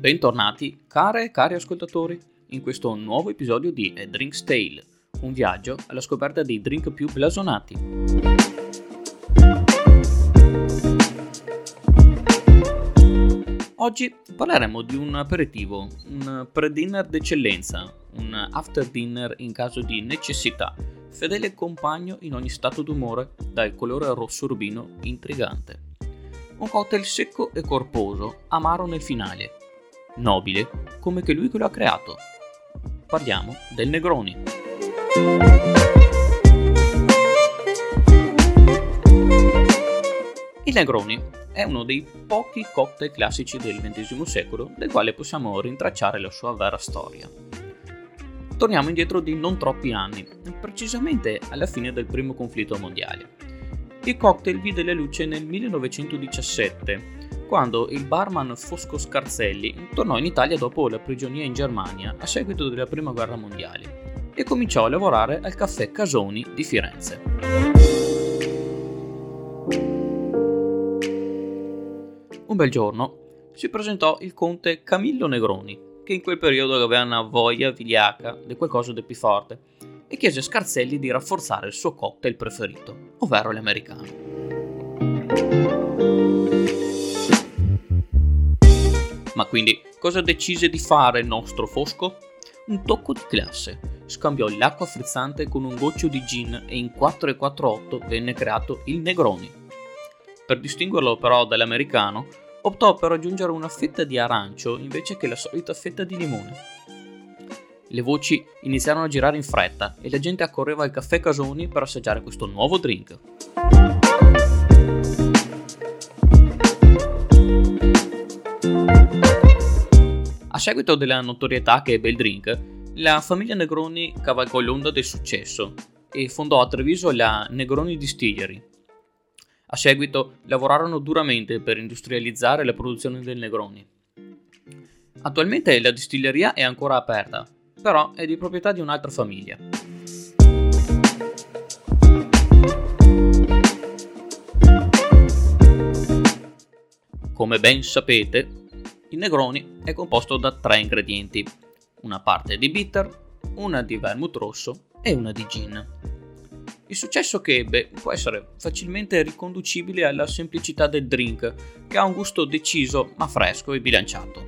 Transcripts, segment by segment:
Bentornati, care e cari ascoltatori, in questo nuovo episodio di A Drink's Tale, un viaggio alla scoperta dei drink più blasonati. Oggi parleremo di un aperitivo, un pre-dinner d'eccellenza, un after dinner in caso di necessità, fedele compagno in ogni stato d'umore, dal colore rosso rubino intrigante. Un cocktail secco e corposo, amaro nel finale, nobile come che lui che lo ha creato. Parliamo del Negroni. Il Negroni è uno dei pochi cocktail classici del XX secolo del quale possiamo rintracciare la sua vera storia. Torniamo indietro di non troppi anni, precisamente alla fine del primo conflitto mondiale. Il cocktail vide la luce nel 1917 quando il barman Fosco Scarzelli tornò in Italia dopo la prigionia in Germania a seguito della Prima Guerra Mondiale e cominciò a lavorare al caffè Casoni di Firenze. Un bel giorno si presentò il conte Camillo Negroni, che in quel periodo aveva una voglia vigliaca di qualcosa di più forte, e chiese a Scarzelli di rafforzare il suo cocktail preferito, ovvero l'americano. Ma quindi cosa decise di fare il nostro Fosco? Un tocco di classe. Scambiò l'acqua frizzante con un goccio di gin e in 448 venne creato il Negroni. Per distinguerlo però dall'americano, optò per aggiungere una fetta di arancio invece che la solita fetta di limone. Le voci iniziarono a girare in fretta e la gente accorreva al caffè Casoni per assaggiare questo nuovo drink. Seguito della notorietà che ebbe il drink, la famiglia Negroni cavalcò l'onda del successo e fondò a Treviso la Negroni Distillery. A seguito lavorarono duramente per industrializzare la produzione del Negroni. Attualmente la distilleria è ancora aperta, però è di proprietà di un'altra famiglia. Come ben sapete, il Negroni è composto da tre ingredienti, una parte di bitter, una di vermouth rosso e una di gin. Il successo che ebbe può essere facilmente riconducibile alla semplicità del drink, che ha un gusto deciso ma fresco e bilanciato.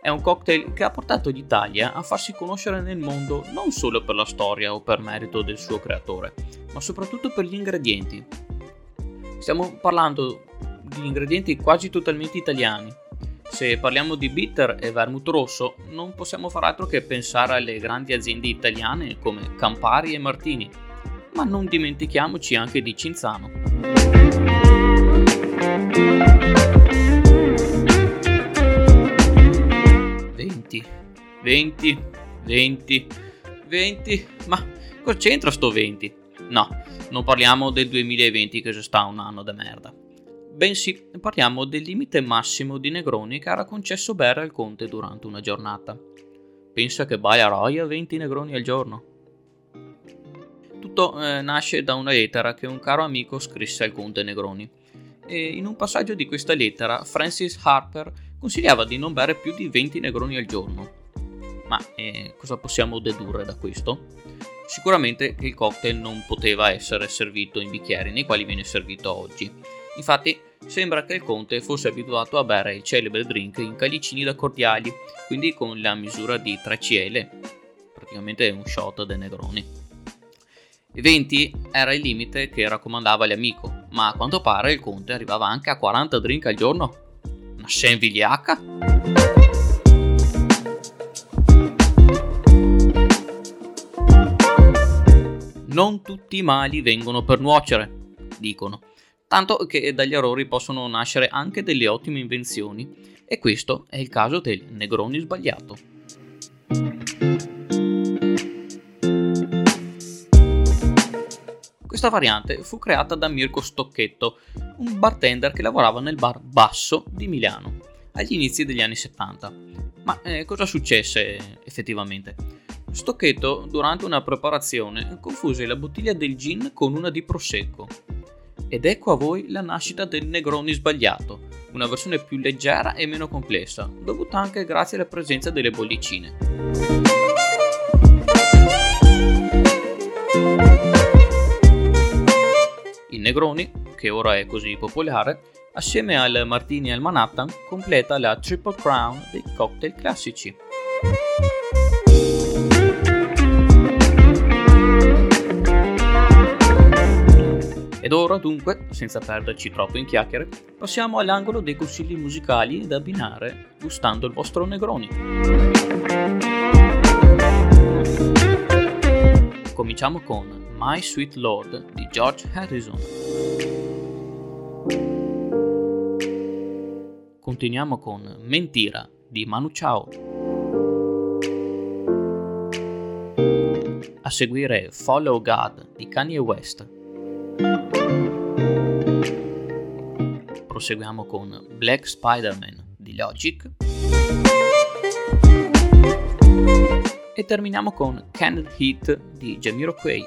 È un cocktail che ha portato l'Italia a farsi conoscere nel mondo non solo per la storia o per merito del suo creatore, ma soprattutto per gli ingredienti. Stiamo parlando di ingredienti quasi totalmente italiani, se parliamo di bitter e vermouth rosso, non possiamo far altro che pensare alle grandi aziende italiane come Campari e Martini, ma non dimentichiamoci anche di Cinzano. Venti, venti, venti, venti, ma cosa c'entra sto 20? No, non parliamo del 2020 che già sta un anno da merda bensì parliamo del limite massimo di negroni che era concesso bere al conte durante una giornata. Pensa che baia roia 20 negroni al giorno. Tutto eh, nasce da una lettera che un caro amico scrisse al conte Negroni. E in un passaggio di questa lettera Francis Harper consigliava di non bere più di 20 negroni al giorno. Ma eh, cosa possiamo dedurre da questo? Sicuramente il cocktail non poteva essere servito in bicchieri nei quali viene servito oggi. Infatti Sembra che il conte fosse abituato a bere il celebre drink in calicini da cordiali, quindi con la misura di 3 CL, praticamente un shot dei Negroni. I 20 era il limite che raccomandava l'amico, ma a quanto pare il conte arrivava anche a 40 drink al giorno. Una scena vigliacca? Non tutti i mali vengono per nuocere, dicono tanto che dagli errori possono nascere anche delle ottime invenzioni, e questo è il caso del Negroni sbagliato. Questa variante fu creata da Mirko Stocchetto, un bartender che lavorava nel bar Basso di Milano agli inizi degli anni 70. Ma eh, cosa successe effettivamente? Stocchetto, durante una preparazione, confuse la bottiglia del gin con una di prosecco ed ecco a voi la nascita del Negroni sbagliato, una versione più leggera e meno complessa, dovuta anche grazie alla presenza delle bollicine. Il Negroni, che ora è così popolare, assieme al Martini e al Manhattan, completa la Triple Crown dei cocktail classici. Ed ora dunque, senza perderci troppo in chiacchiere, passiamo all'angolo dei consigli musicali da abbinare gustando il vostro Negroni. Cominciamo con My Sweet Lord di George Harrison. Continuiamo con Mentira di Manu Chao. A seguire Follow God di Kanye West. Proseguiamo con Black Spider-Man di Logic. E terminiamo con Canned Heat di Jamiroquai.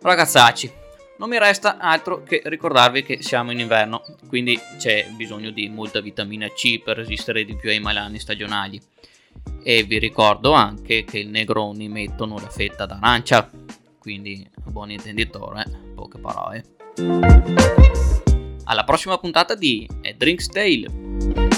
Ragazzacci, non mi resta altro che ricordarvi che siamo in inverno, quindi c'è bisogno di molta vitamina C per resistere di più ai malanni stagionali e vi ricordo anche che i negroni mettono la fetta d'arancia, quindi buon intenditore, poche parole. Alla prossima puntata di A Drink's Tale.